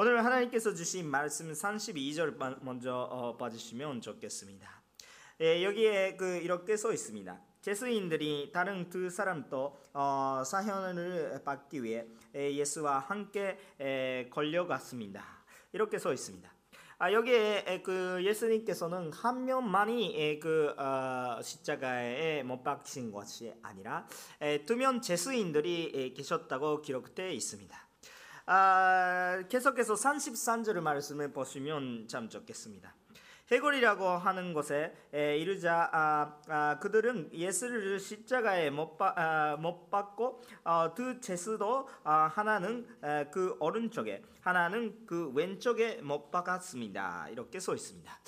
오늘 하나님께서 주신 말씀 32절 먼저 어, 봐주시면 좋겠습니다. 예, 여기에 그 이렇게 써 있습니다. 제수인들이 다른 두 사람도 어, 사형을 받기 위해 예수와 함께 에, 걸려갔습니다. 이렇게 써 있습니다. 아, 여기에 그 예수님께서는 한 명만이 그 어, 십자가에 못 박힌 것이 아니라 두 명 제수인들이 계셨다고 기록되어 있습니다. 아, 계속해서 33절을 말씀을 보시면 참 좋겠습니다. 해골이라고 하는 것에 이르자 아, 아, 그들은 예수를 십자가에 못, 바, 아, 어, 두 제수도 아, 하나는 에, 그 오른쪽에 하나는 그 왼쪽에 못 박았습니다. 이렇게 써 있습니다.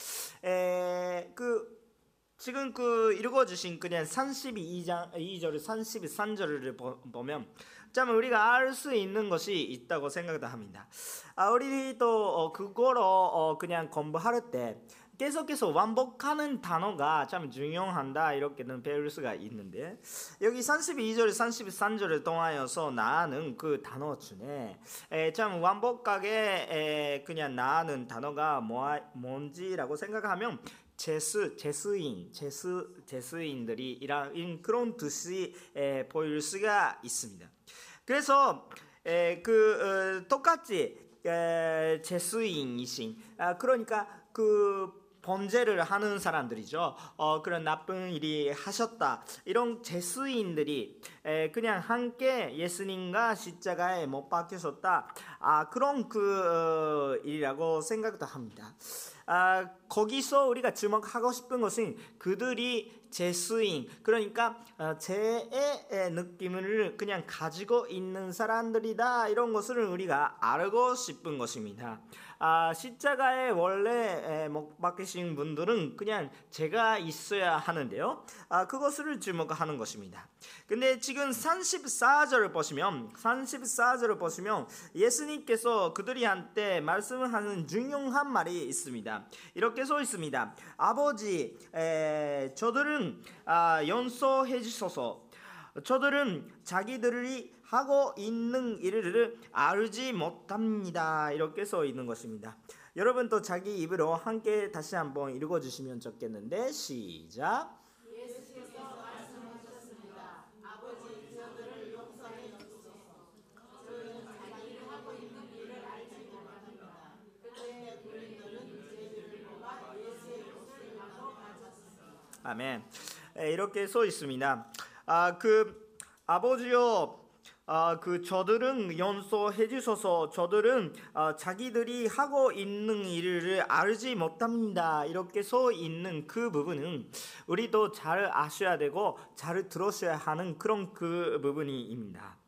에, 그 지금 그 읽어주신 그냥 32장 2절 33절을 보면 참 우리가 알 수 있는 것이 있다고 생각합니다. 아, 우리도 어, 그거로 어, 그냥 공부할 때 계속해서 완복하는 단어가 참 중요한다 이렇게는 배울 수가 있는데 여기 32절 33절을 통하여서 나는 그 단어 중에 에, 참 완복하게 에, 그냥 나는 단어가 뭐, 뭔지라고 생각하면 제수 제수인 제수 제수인들이 이런 그런 뜻이 에, 보일 수가 있습니다. 그래서 에, 그 어, 똑같이 에, 제수인이신 아, 그러니까 그 범죄를 하는 사람들이죠. 어, 그런 나쁜 일이 하셨다. 이런 제수인들이 에, 그냥 함께 예수님과 십자가에 못 박히셨다. 아, 그런 그 어, 일이라고 생각도 합니다. 아, 거기서 우리가 주목하고 싶은 것은 그들이 제수인 그러니까 어, 제의 느낌을 그냥 가지고 있는 사람들이다 이런 것을 우리가 알고 싶은 것입니다. 아, 십자가에 원래 못 박히신 분들은 그냥 제가 있어야 하는데요. 아, 그것을 주목하는 것입니다. 근데 지금 34절을 보시면 34절을 보시면 예수님께서 그들이 한테 말씀하는 중요한 말이 있습니다. 이렇게 써 있습니다. 아버지, 에, 저들은 아, 연소해 주소서. 저들은 자기들이 하고 있는 일을 알지 못합니다. 이렇게 써 있는 것입니다. 여러분 또 자기 입으로 함께 다시 한번 읽어 주시면 좋겠는데 시작. 아멘. 이렇게 써 있습니다. 아, 그 아버지요 아, 그 저들은 연소해 주셔서 저들은 아, 자기들이 하고 있는 일을 알지 못합니다. 이렇게 써 있는 그 부분은 우리도 잘 아셔야 되고 잘 들으셔야 하는 그런 그 부분입니다.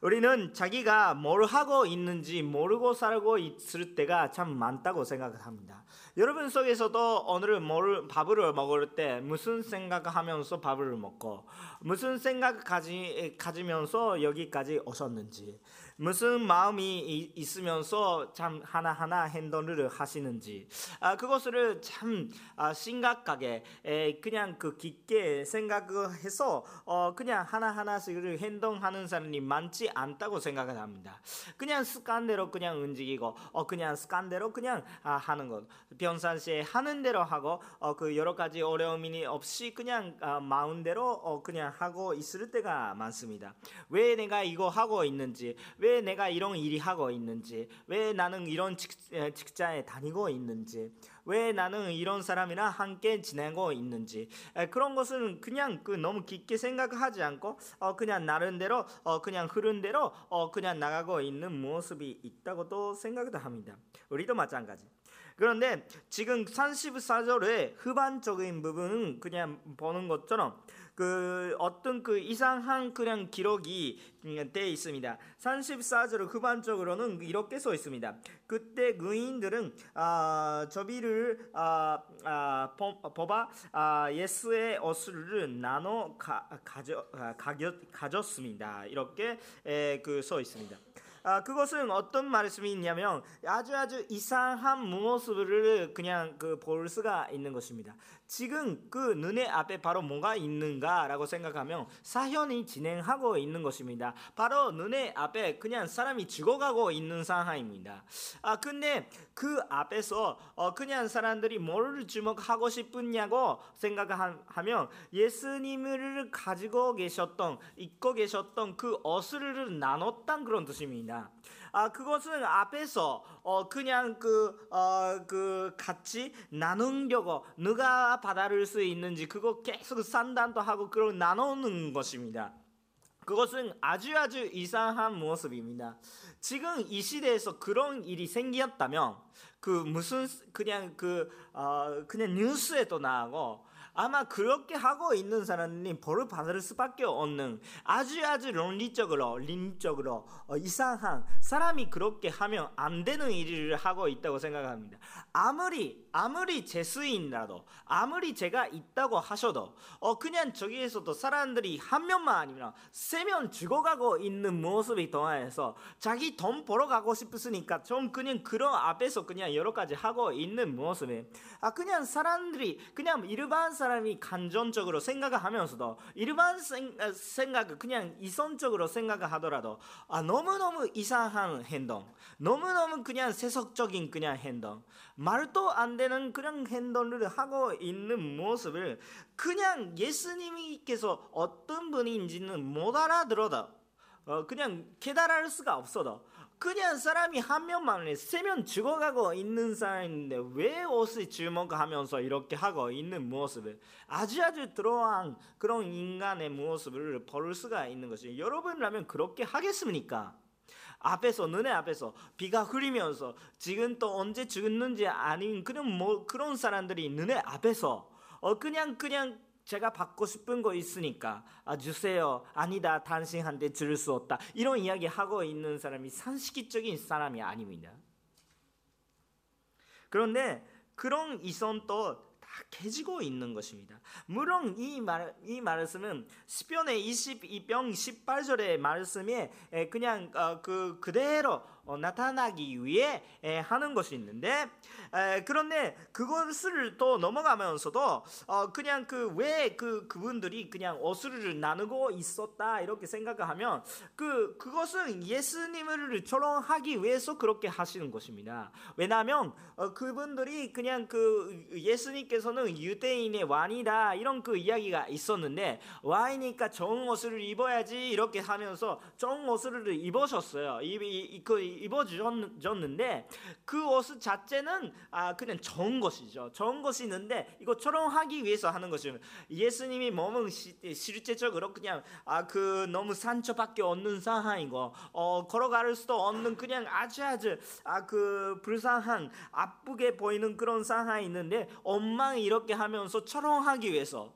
우리는 자기가 뭘 하고 있는지 모르고 살고 있을 때가 참 많다고 생각합니다. 여러분 속에서도 오늘 뭘 밥을 먹을 때 무슨 생각하면서 밥을 먹고 무슨 생각 가지 가지면서 여기까지 오셨는지 무슨 마음이 있으면서 참 하나하나 행동을 하시는지 아, 그것을 참 아, 심각하게 에, 그냥 그 깊게 생각해서 어, 그냥 하나하나씩을 행동하는 사람이 많지 않다고 생각을 합니다. 그냥 습관대로 그냥 움직이고 어, 그냥 습관대로 그냥 아, 하는 것 평상시에 하는 대로 하고 어, 그 여러 가지 어려움이 없이 그냥 아, 마음대로 어, 그냥 하고 있을 때가 많습니다. 왜 내가 이거 하고 있는지 왜왜 내가 이런 일이 하고 있는지, 왜 나는 이런 직, 직장에 다니고 있는지, 왜 나는 이런 사람이랑 함께 지내고 있는지 그런 것은 그냥 그 너무 깊게 생각하지 않고 어 그냥 나름대로 어 그냥 흐른 대로 어 그냥 나가고 있는 모습이 있다고도 생각도 합니다. 우리도 마찬가지. 그런데 지금 34절의 후반적인 부분은 그냥 보는 것처럼 그 어떤 그 이상한 그냥 기록이 되어 있습니다. 34절 후반적으로는 이렇게 써 있습니다. 그때 의인들은 아, 저비를 아, 아, 뽑아 아, 예수의 옷을 나눠 가, 가져, 아, 가졌, 가졌습니다. 이렇게 그 써 있습니다. 아, 그것은 어떤 말씀이 있냐면 아주 아주 이상한 모습을 그냥 그 볼 수가 있는 것입니다. 지금 그 눈의 앞에 바로 뭐가 있는가라고 생각하면 사현이 진행하고 있는 것입니다. 바로 눈의 앞에 그냥 사람이 죽어가고 있는 상황입니다. 아 근데 그 앞에서 어 그냥 사람들이 뭘 주목하고 싶으냐고 생각하면 예수님을 가지고 계셨던 입고 계셨던 그 옷을 나눴던 그런 뜻입니다. 아 그것은 앞에서 어 그냥 그 어그 어, 그 같이 나누려고 누가 받아들 수 있는지 그거 계속 산단도 하고 그걸 나누는 것입니다. 그것은 아주 아주 이상한 모습입니다. 지금 이 시대에서 그런 일이 생겼다면 그 무슨 그냥 그 어, 그냥 뉴스에도 나오고 아마 그렇게 하고 있는 사람이 벌을 받을 수밖에 없는 아주 아주論理적으로 린적으로 어, 이상한 사람이 그렇게 하면 안 되는 일을 하고 있다고 생각합니다. 아무리 아무리 재수인이라도 아무리 제가 있다고 하셔도 어 그냥 저기에서도 사람들이 한 명만 아니면 세 명 죽어가고 있는 모습이 동화해서 자기 돈 벌어가고 싶으니까 좀 그냥 그런 앞에서 그냥 여러 가지 하고 있는 모습에 아 그냥 사람들이 그냥 일반 사람 이 감정적으로 생각하면서도 일반 아, 생각 그냥 이성적으로 생각하더라도 아 너무너무 이상한 행동 너무너무 그냥 세속적인 그냥 행동 말도 안 되는 그냥 행동을 하고 있는 모습을 그냥 예수님께서 어떤 분인지는 못 알아들어도 어, 그냥 깨달을 수가 없어도 그냥 사람이 한 명만 세 명 죽어가고 있는 사람인데 왜 옷을 주목하면서 이렇게 하고 있는 모습을 아주 아주 들어한 그런 인간의 모습을 볼 수가 있는 것이 여러분이라면 그렇게 하겠습니까? 앞에서 눈에 앞에서 비가 흐리면서 지금 또 언제 죽는지 아닌 그런 뭐 그런 사람들이 눈에 앞에서 어 그냥 그냥 제가 받고 싶은 거 있으니까 아, 주세요. 아니다. 당신한테 줄 수 없다. 이런 이야기 하고 있는 사람이 상식적인 사람이 아닙니다. 그런데 그런 이성도 깨지고 있는 것입니다. 물론 이 말, 이 말씀은 시편의 22편 18절의 말씀에 그냥 어, 그 그대로 어, 나타나기 위해 하는 것이 있는데 그런데 그것을 또 넘어가면서도 어, 그냥 그 왜 그 그분들이 그냥 옷을 나누고 있었다 이렇게 생각하면 그 그것은 예수님을 조롱하기 위해서 그렇게 하시는 것입니다. 왜냐하면 그분들이 그냥 그 예수님께서는 유대인의 왕이다 이런 그 이야기가 있었는데 왕이니까 좋은 옷을 입어야지 이렇게 하면서 좋은 옷을 입으셨어요. 이, 이, 그 입어주셨는데 그 옷 자체는 아 그냥 좋은 것이죠. 좋은 것이 있는데 이것처럼 하기 위해서 하는 것이죠. 예수님이 몸은 시, 실제적으로 그냥 아 그 너무 상처밖에 없는 상황이고 어 걸어갈 수도 없는 그냥 아주 아주 아 그 불쌍한 아프게 보이는 그런 상황이 있는데 엄마 이렇게 하면서 처럼하기 위해서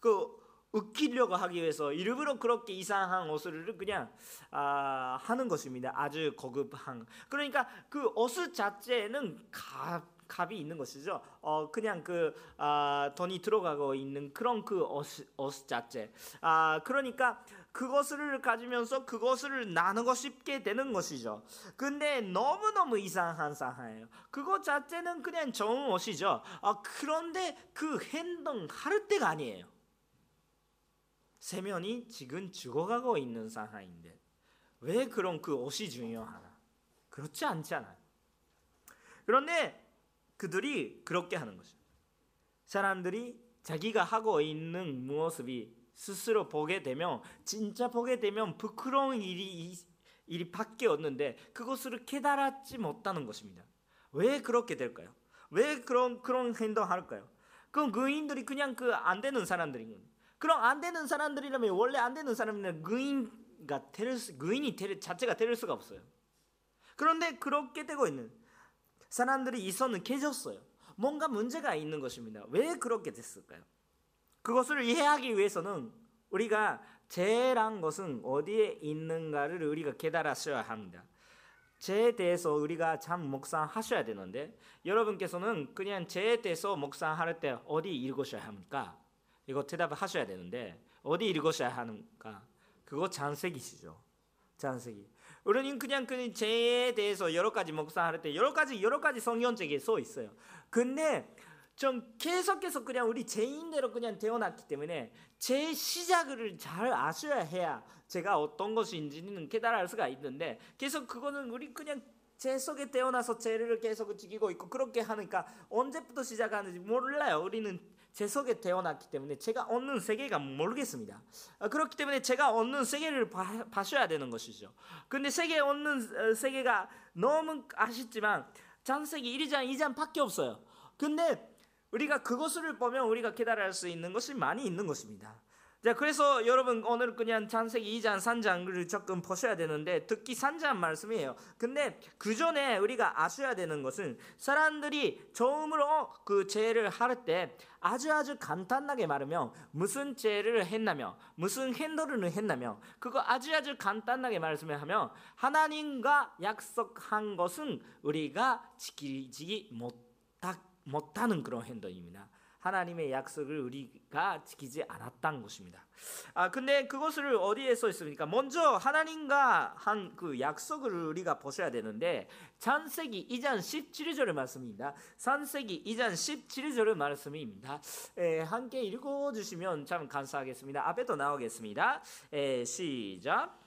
그 웃기려고 하기 위해서 일부러 그렇게 이상한 옷을 그냥 아, 하는 것입니다. 아주 고급한. 그러니까 그 옷 자체는 값 값이 있는 것이죠. 어 그냥 그 아, 돈이 들어가고 있는 그런 그 옷, 옷 자체. 아 그러니까 그것을 가지면서 그것을 나누고 싶게 되는 것이죠. 근데 너무너무 이상한 상황이에요. 그것 자체는 그냥 좋은 옷이죠. 아, 그런데 그 행동 할 때가 아니에요. 세면이 지금 죽어가고 있는 상황인데 왜 그런 그 옷이 중요하나? 그렇지 않잖아요. 그런데 그들이 그렇게 하는 거죠. 사람들이 자기가 하고 있는 모습이 스스로 보게 되면 진짜 보게 되면 부끄러운 일이 일이 밖에 없는데 그것을 깨달았지 못하는 것입니다. 왜 그렇게 될까요? 왜 그런 그런 행동할까요? 그건 그인들이 그냥 그 안 되는 사람들인 겁니다. 그럼 안 되는 사람들이라면 원래 안 되는 될 수, 의인이 될 자체가 될 수가 없어요. 그런데 그렇게 되고 있는 사람들이 이 선은 깨졌어요. 뭔가 문제가 있는 것입니다. 왜 그렇게 됐을까요? 그것을 이해하기 위해서는 우리가 죄란 것은 어디에 있는가를 우리가 깨달았어야 합니다. 죄에 대해서 우리가 참 묵상하셔야 되는데 여러분께서는 그냥 죄에 대해서 묵상할 때 어디 읽으셔야 합니까? 이거 대답을 하셔야 되는데 어디 읽으셔야 하는가? 그거 장세기시죠. 장세기. 우리는 그냥 그 죄에 대해서 여러 가지 묵상할 때 여러 가지 여러 가지 성경책에 써 있어요. 근데 좀 계속해서 그냥 우리 죄인대로 그냥 태어났기 때문에 제 시작을 잘 아셔야 해야 제가 어떤 것인지는 깨달을 수가 있는데 계속 그거는 우리 그냥 죄 속에 태어나서 죄를 계속 지키고 있고 그렇게 하니까 언제부터 시작하는지 몰라요. 우리는 제 속에 태어났기 때문에 제가 얻는 세계가 모르겠습니다. 아, 그렇기 때문에 제가 얻는 세계를 봐, 봐셔야 되는 것이죠. 근데 세계 얻는 어, 세계가 너무 아쉽지만 장세기 1장 2장 밖에 없어요. 근데 우리가 그것을 보면 우리가 깨달을 수 있는 것이 많이 있는 것입니다. 자, 그래서 여러분 오늘 그냥 창세기 2장, 3장을 조금 보셔야 되는데 특히 3장 말씀이에요. 근데 그 전에 우리가 아셔야 되는 것은 사람들이 처음으로 그 죄를 할 때 아주 아주 간단하게 말하면 무슨 죄를 했나며 무슨 행동을 했나며 그거 아주 아주 간단하게 말씀을 하면 하나님과 약속한 것은 우리가 지키지 못하, 못하는 그런 행동입니다. 하나님의 약속을 우리가 지키지 않았던 것입니다. 아 근데 그것을 어디에 써 있습니까? 먼저 하나님과 한 그 약속을 우리가 보셔야 되는데 창세기 2장 17절의 말씀입니다. 창세기 2장 17절의 말씀입니다. 에, 함께 읽어 주시면 참 감사하겠습니다. 앞에도 나오겠습니다. 에, 시작.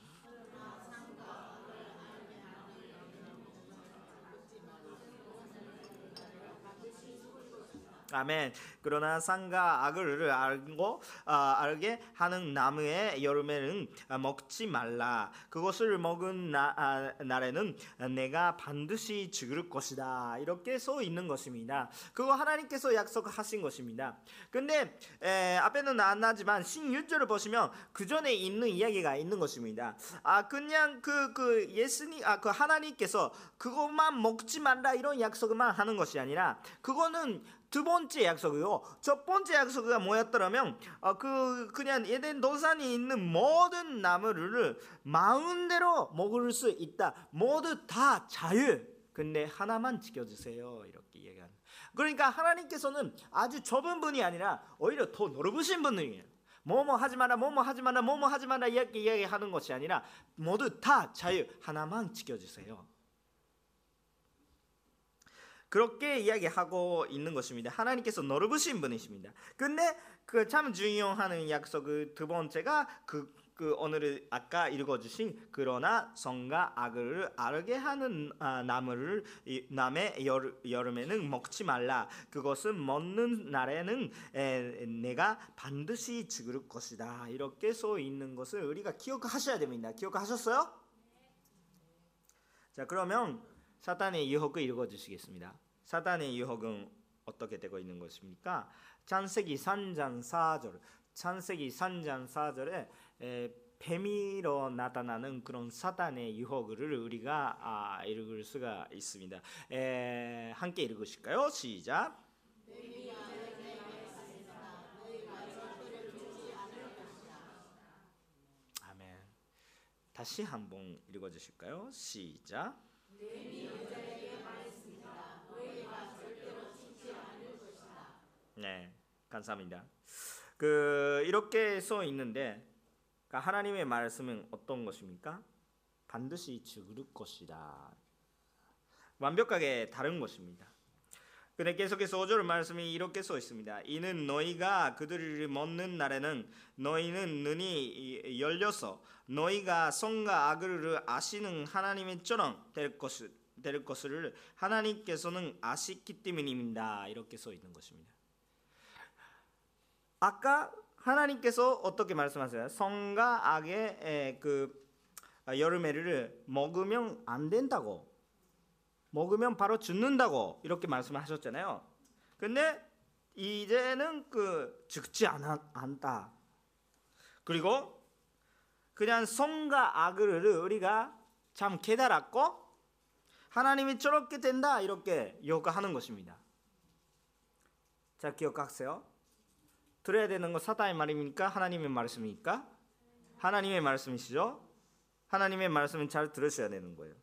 아멘. 그러나 상과 악을 알고 아, 알게 하는 나무의 열매는 먹지 말라. 그것을 먹은 나, 아, 날에는 내가 반드시 죽을 것이다. 이렇게 써 있는 것입니다. 그거 하나님께서 약속하신 것입니다. 근데 에, 앞에는 안 나지만 16절을 보시면 그 전에 있는 이야기가 있는 것입니다. 아 그냥 그, 그 예수님 아 그 하나님께서 그것만 먹지 말라 이런 약속만 하는 것이 아니라 그거는 두 번째 약속이요. 첫 번째 약속이 뭐였더라면 어, 그 그냥 에덴 동산이 있는 모든 나무를 마음대로 먹을 수 있다. 모두 다 자유. 근데 하나만 지켜주세요. 이렇게 얘기하는. 그러니까 하나님께서는 아주 좁은 분이 아니라 오히려 더 넓으신 분이에요. 뭐뭐 하지 마라, 뭐뭐 하지 마라, 뭐뭐 하지 마라 이렇게 이야기하는 것이 아니라 모두 다 자유 하나만 지켜주세요. 그렇게 이야기하고 있는 것입니다. 하나님께서 넓으신 분이십니다. 근데 그 참 중요한 약속의 두 번째가 그, 그 오늘 아까 읽어주신 그러나 성과 악을 알게 하는 아, 나무를 남의 여, 여름에는 먹지 말라. 그것은 먹는 날에는 에, 내가 반드시 죽을 것이다. 이렇게 써 있는 것을 우리가 기억하셔야 됩니다. 기억하셨어요? 자 그러면 사탄의 유혹을 읽어주시겠습니다. 사탄의 유혹은 어떻게 되고 있는 것입니까? 창세기 3장 4절, 창세기 3장 4절에 에, 뱀이로 나타나는 그런 사탄의 유혹을 우리가 아, 읽을 수가 있습니다. 에, 함께 읽으실까요? 시작. 아멘. 다시 한번 읽어주실까요? 시작. 감사합니다. 그 이렇게 써 있는데 그러니까 하나님의 말씀은 어떤 것입니까? 반드시 죽을 것이다. 완벽하게 다른 것입니다. 근데 계속해서 5절 말씀이 이렇게 써 있습니다. 이는 너희가 그들을 먹는 날에는 너희는 눈이 열려서 너희가 성과 악을 아시는 하나님처럼 될 것을 될 것을 하나님께서는 아시기 때문입니다. 이렇게 써 있는 것입니다. 아까 하나님께서 어떻게 말씀하세요? 성과 악의 그 여름에를 먹으면 안 된다고 먹으면 바로 죽는다고 이렇게 말씀하셨잖아요. 근데 이제는 그 죽지 않아, 않다. 그리고 그냥 성과 악을 우리가 참 깨달았고 하나님이 저렇게 된다 이렇게 요구하는 것입니다. 자 기억하세요. 들어야 되는 거 사단의 말입니까? 하나님의 말씀입니까? 하나님의 말씀이시죠? 하나님의 말씀은 잘 들으셔야 되는 거예요.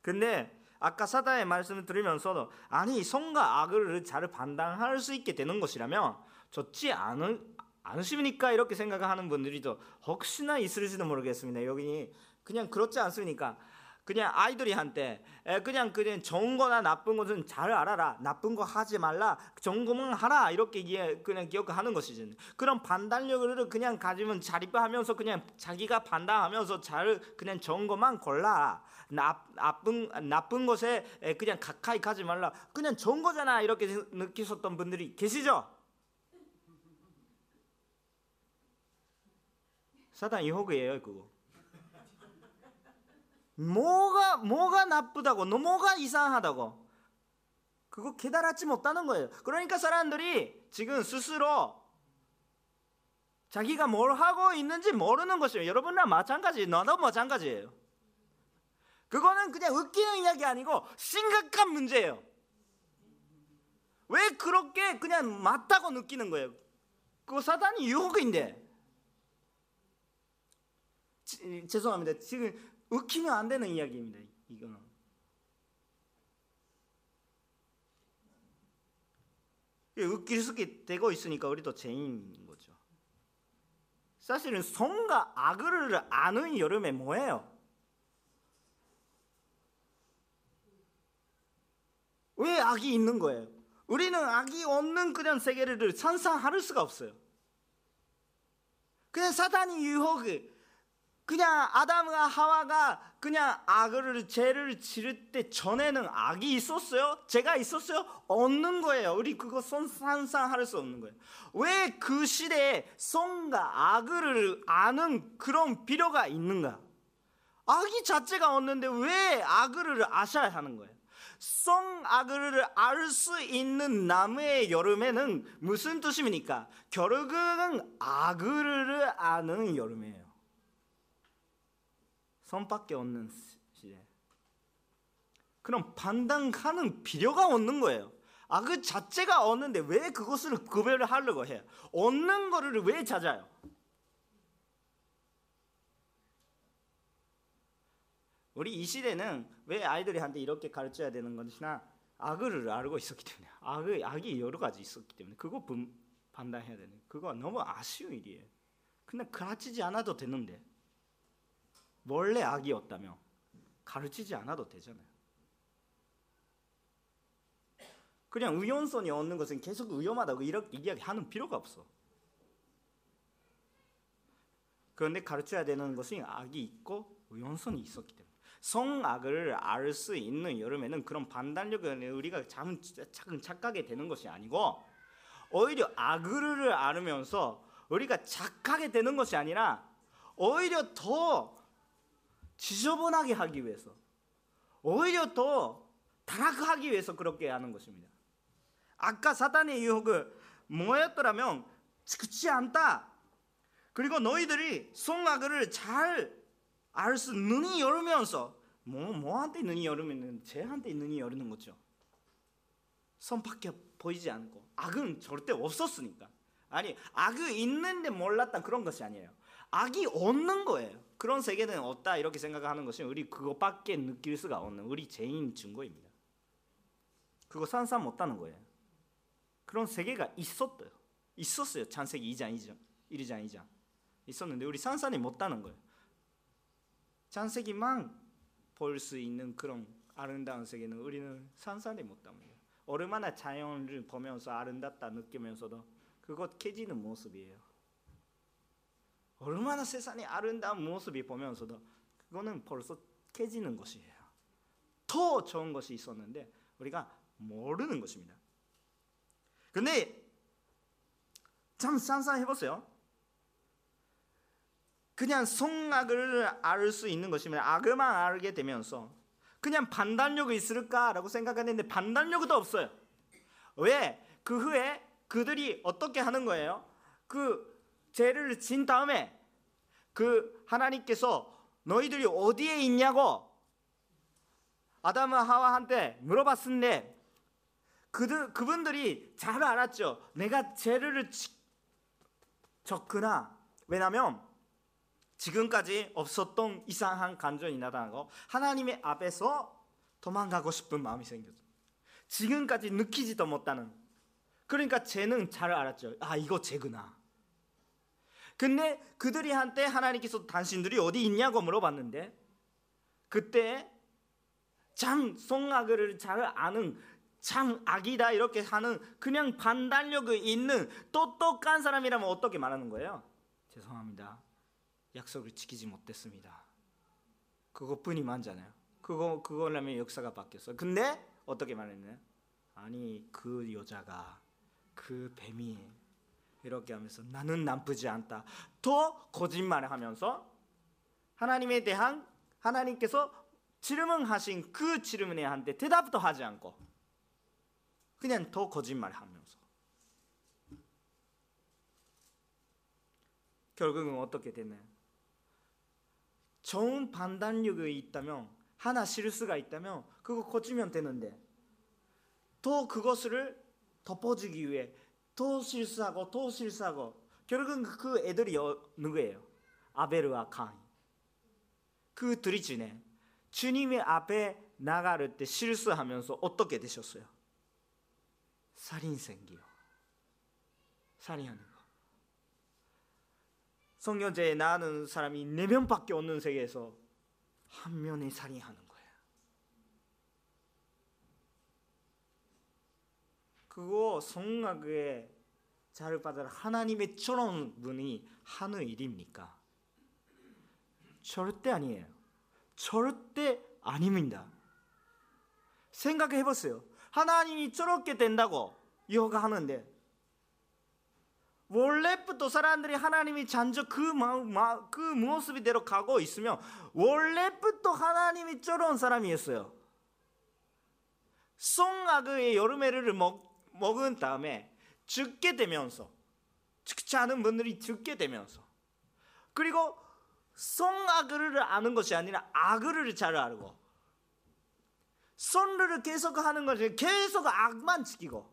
근데 아까 사단의 말씀을 들으면서도 아니 성과 악을 잘 판단할 수 있게 되는 것이라면 좋지 않은 않으십니까? 이렇게 생각하는 분들이 또 혹시나 있을지도 모르겠습니다. 여기 그냥 그렇지 않습니까? 그냥 아이들이 한테 그냥 그냥 좋은 거나 나쁜 것은 잘 알아라. 나쁜 거 하지 말라. 좋은 거만 하라. 이렇게 그냥 기억하는 것이지. 그런 판단력을 그냥 가지면 자립하면서 그냥 자기가 판단하면서 잘 그냥 좋은 것만 골라. 나, 나쁜 나쁜 것에 그냥 가까이 가지 말라. 그냥 좋은 거잖아. 이렇게 느끼셨던 분들이 계시죠? 사단 유혹이에요, 그거. 뭐가 뭐가 나쁘다고 뭐가 이상하다고 그거 깨달았지 못하는 거예요. 그러니까 사람들이 지금 스스로 자기가 뭘 하고 있는지 모르는 것이에요. 여러분이랑 마찬가지, 너도 마찬가지예요. 그거는 그냥 웃기는 이야기 아니고 심각한 문제예요. 왜 그렇게 그냥 맞다고 느끼는 거예요? 그거 사단이 유혹인데. 지, 죄송합니다. 지금 웃기면 안 되는 이야기입니다. 이거는. 웃길 수 있게 되고 있으니까 우리도 죄인인 거죠. 사실은 성과 악을 아는 여름에 뭐예요? 왜 악이 있는 거예요? 우리는 악이 없는 그런 세계를 상상할 수가 없어요. 그냥 사단이 유혹을 그냥 아담과 하와가 그냥 악을 죄를 지를 때 전에는 악이 있었어요? 죄가 있었어요? 없는 거예요. 우리 그거 상상할 수 없는 거예요. 왜 그 시대에 성과 악을 아는 그런 필요가 있는가? 악이 자체가 없는데 왜 악을 아셔야 하는 거예요? 성악을 알 수 있는 나무의 여름에는 무슨 뜻입니까? 결국은 악을 아는 여름이에요. 선밖에 없는 시대. 그럼 판단하는 필요가 없는 거예요. 아, 그 자체가 없는데 왜 그것을 구별을 하려고 해요? 없는 거를 왜 찾아요? 우리 이 시대는 왜 아이들한테 이렇게 가르쳐야 되는 것이나 악을 알고 있었기 때문에 악의 악이 여러 가지 있었기 때문에 그거 판단해야 되는 그거 너무 아쉬운 일이에요. 근데 가르치지 않아도 되는데 원래 악이었다며 가르치지 않아도 되잖아요. 그냥 의연성이 없는 것은 계속 위험하다고 이렇게 이야기하는 필요가 없어. 그런데 가르쳐야 되는 것은 악이 있고 의연성이 있었기 때문에 성악을 알 수 있는 여름에는 그런 판단력을 우리가 차근 착하게 되는 것이 아니고 오히려 악을 알으면서 우리가 착하게 되는 것이 아니라 오히려 더 지저분하게 하기 위해서 오히려 더 타락하기 위해서 그렇게 하는 것입니다. 아까 사단의 유혹을 뭐였더라면 그렇지 않다. 그리고 너희들이 송악을 잘 알 수 눈이 열면서 뭐 뭐한테 눈이 열으면 쟤한테 눈이 열리는 거죠. 선밖에 보이지 않고 악은 절대 없었으니까. 아니 악이 있는데 몰랐다 그런 것이 아니에요. 악이 없는 거예요. 그런 세계는 없다 이렇게 생각하는 것은 우리 그것밖에 느낄 수가 없는 우리 죄인 증거입니다. 그거 상상 못하는 거예요. 그런 세계가 있었대요. 있었어요. 창세기 2장 2장 1장 2장 있었는데 우리 상상이 못하는 거예요. 창세기만 볼 수 있는 그런 아름다운 세계는 우리는 상상이 못합니다. 얼마나 자연을 보면서 아름답다 느끼면서도 그것 깨지는 모습이에요. 얼마나 세상이 아름다운 모습이 보면서도 그거는 벌써 깨지는 것이에요. 더 좋은 것이 있었는데 우리가 모르는 것입니다. 근데 참 상상해 보세요. 그냥 성악을 알 수 있는 것이면 악만 알게 되면서 그냥 판단력이 있을까라고 생각했는데 판단력도 없어요. 왜? 그 후에 그들이 어떻게 하는 거예요? 그 죄를 진 다음에 그 하나님께서 너희들이 어디에 있냐고 아담과 하와한테 물어봤는데 그들 그분들이 잘 알았죠. 내가 죄를 졌구나. 왜냐하면 지금까지 없었던 이상한 감정이 나타나고 하나님의 앞에서 도망가고 싶은 마음이 생겼죠. 지금까지 느끼지도 못하는 그러니까 죄는 잘 알았죠. 아 이거 죄구나. 근데 그들이 한때 하나님께서 당신들이 어디 있냐고 물어봤는데 그때 참 성악을 잘 아는 참 악이다 이렇게 하는 그냥 판단력이 있는 똑똑한 사람이라면 어떻게 말하는 거예요? 죄송합니다. 약속을 지키지 못했습니다. 그것뿐이 많잖아요. 그거 그거라면 역사가 바뀌었어. 근데 어떻게 말했나요? 아니 그 여자가 그 뱀이 이렇게 하면서 나는 나쁘지 않다. 더 거짓말을 하면서 하나님에 대한 하나님께서 질문하신 그 질문에 한테 대답도 하지 않고 그냥 더 거짓말하면서 결국은 어떻게 되나요? 좋은 판단력이 있다면 하나 실수가 있다면 그거 고치면 되는데 또 그것을 덮어주기 위해 또 실수하고 또 실수하고 결국은 그 애들이 누구예요? 아베르와 카인 그 둘이 지내 주님의 앞에 나갈 때 실수하면서 어떻게 되셨어요? 살인 생기요. 살인하는 거. 성경제에 나는 사람이 네 명밖에 없는 세계에서 한 명이 살인하는 거예요. 그거 성악에 잘 받아라 하나님의 저런 분이 하는 일입니까? 절대 아니에요. 절대 아닙니다. 생각해 보세요. 하나님이 저렇게 된다고 이어가 하는데 원래부터 사람들이 하나님이 잔저 그, 마, 그 모습이대로 가고 있으면 원래부터 하나님이 저런 사람이었어요. 송아그의 여름에를 먹, 먹은 다음에 죽게 되면서 죽지 않은 분들이 죽게 되면서 그리고 송아그를 아는 것이 아니라 아그를 잘 알고 선를 계속 하는 것이 계속 악만 지키고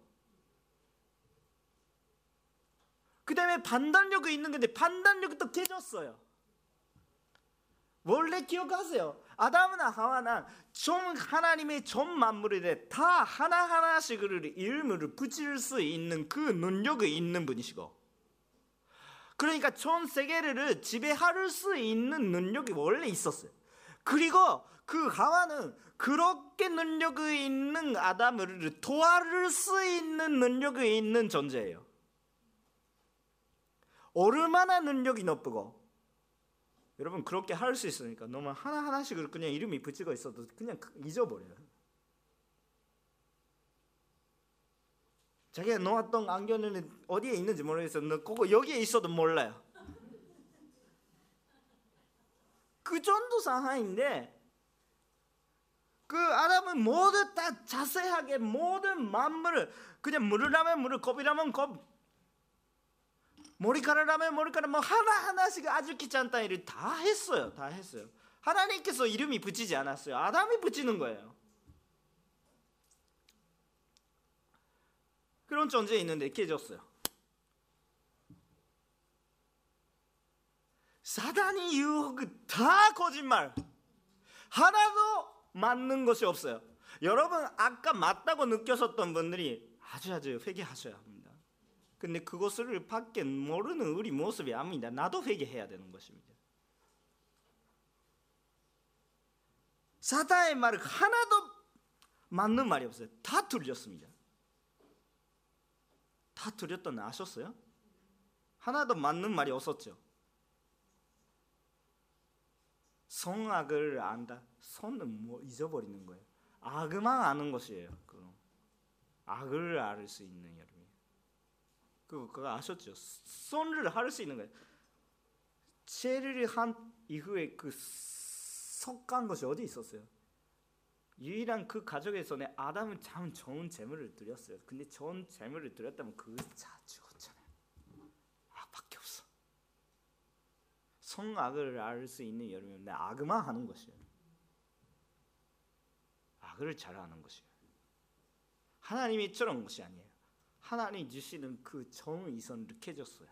그 다음에 판단력이 있는 건데 판단력이 또 깨졌어요. 원래 기억하세요 아담이나 하와는 좀 하나님의 전 만물에 다 하나하나씩을 이름을 붙일 수 있는 그 능력이 있는 분이시고 그러니까 전 세계를 지배할 수 있는 능력이 원래 있었어요 그리고 그 하와는 그렇게 능력이 있는 아담을 도와줄 수 있는 능력이 있는 존재예요. 얼마나 능력이 높고 여러분 그렇게 할 수 있으니까 너무 하나 하나씩을 그냥 이름이 붙이고 있어도 그냥 잊어버려요. 자기가 놓았던 안경은 어디에 있는지 모르겠어. 너 그거 여기에 있어도 몰라요. 그 정도 상황인데 그 아담은 모두 다 자세하게 모든 만물을 그냥 물이라면 물을 겁이라면 겁 머리카락라면 머리카락 뭐 하나 하나씩 아주 귀찮다 일을 다 했어요. 다 했어요. 하나님께서 이름이 붙이지 않았어요. 아담이 붙이는 거예요. 그런 존재 있는데 깨졌어요. 사단이 유혹 다 거짓말. 하나도 맞는 것이 없어요. 여러분 아까 맞다고 느꼈었던 분들이 아주 아주 회개하셔야 합니다. 근데 그것을 밖에 모르는 우리 모습이 아닙니다. 나도 회개해야 되는 것입니다. 사단의 말 하나도 맞는 말이 없어요. 다 틀렸습니다. 다 틀렸던 아셨어요? 하나도 맞는 말이 없었죠. 성악을 안다. 손은 뭐 잊어버리는 거예요. 악만 아는 것이에요. 그 악을 알 수 있는 여러분. 그 그거 아셨죠? 손을 할 수 있는 거예요. 죄를 한 이후에 그 석간 것이 어디 있었어요? 유일한 그 손에 아담은 참 좋은 재물을 드렸어요. 근데 좋은 재물을 드렸다면 그자 죽었잖아요. 악밖에 없어. 성악을 알 수 있는 여러분, 내 악만 하는 것이에요. 악을 잘하는 것이에요. 하나님이 저런 것이 아니에요. 하나님 주시는 그 정의선 줬어요.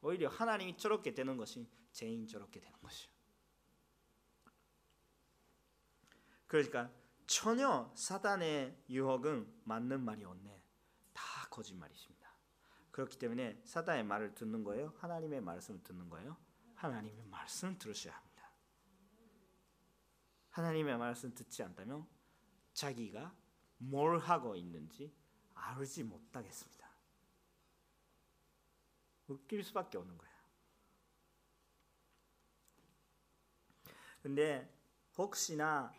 오히려 하나님이 저렇게 되는 것이 죄인 저렇게 되는 것이요. 그러니까 전혀 사단의 유혹은 맞는 말이 없네. 다 거짓말이십니다. 그렇기 때문에 사단의 말을 듣는 거예요. 하나님의 말씀을 듣는 거예요. 하나님의 말씀 들으셔야 합니다. 하나님의 말씀 듣지 않다면 자기가 뭘 하고 있는지 알지 못하겠습니다. 웃길 수밖에 없는 거야. 근데 혹시나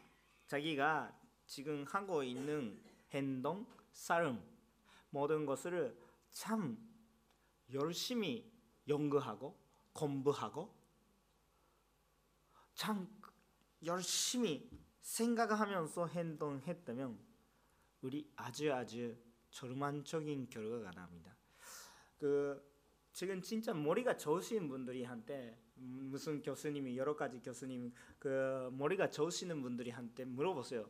자기가 지금 하고 있는 행동, 삶 모든 것을 참 열심히 연구하고 공부하고 참 열심히 생각하면서 행동했다면 우리 아주 아주 절망적인 결과가 납니다. 그 지금 진짜 머리가 좋으신 분들이 한테 무슨 교수님이 여러 가지 교수님 그 머리가 좋으시는 분들이 한테 물어보세요.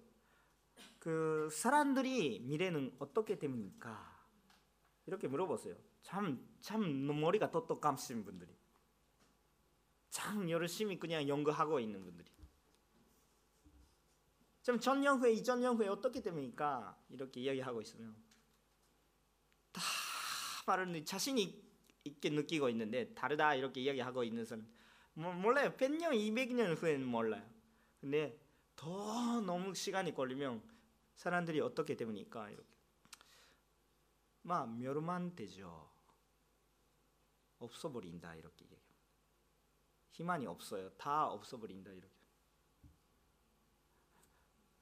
그 사람들이 미래는 어떻게 됩니까? 이렇게 물어보세요. 참 참 머리가 똑똑하신 분들이 참 열심히 그냥 연구하고 있는 분들이 좀 전년 후에 이전년 후에 어떻게 됩니까? 이렇게 이야기하고 있으면 다 말을 자신이 있게 느끼고 있는데 다르다 이렇게 이야기하고 있는 사람 뭐, 몰라요. 100년, 200년 후에는 몰라요. 근데 더 너무 시간이 걸리면 사람들이 어떻게 됩니까? 이렇게 막 멸망되죠. 없어버린다 이렇게 얘기해요. 희망이 없어요. 다 없어버린다 이렇게.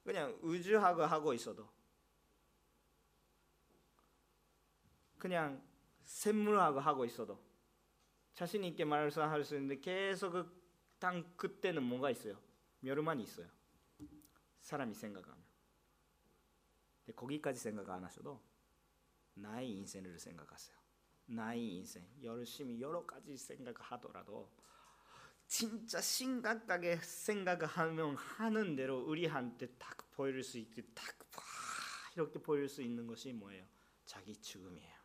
그냥 우주하고 하고 있어도 그냥 샘물하고 하고 있어도 자신 있게 말할 수 있는데 계속 그 당 그때는 뭐가 있어요? 멸망이 있어요. 사람이 생각하면. 거기까지 생각 안 하셔도 나의 인생을 생각하세요. 나의 인생 열심히 여러 가지 생각하더라도 진짜 심각하게 생각하면 하는 대로 우리한테 딱 보일 수 있게 딱 이렇게 보일 수 있는 것이 뭐예요? 자기 죽음이에요.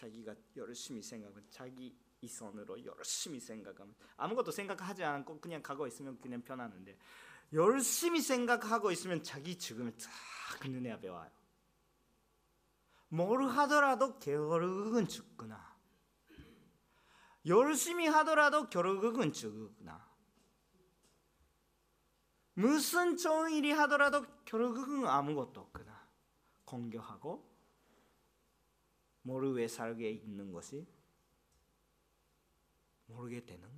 자기가 열심히 생각하면 자기 이선으로 열심히 생각하면 아무것도 생각하지 않고 그냥 가고 있으면 그냥 편하는데 열심히 생각하고 있으면 자기 죽음이 딱 눈에 앞에 와요. 뭘 하더라도 결국은 죽구나. 열심히 하더라도 결국은 죽구나. 무슨 좋은 일이 하더라도 결국은 아무것도 없구나. 공교하고 모르 왜 살게 있는 것이 모르게 되는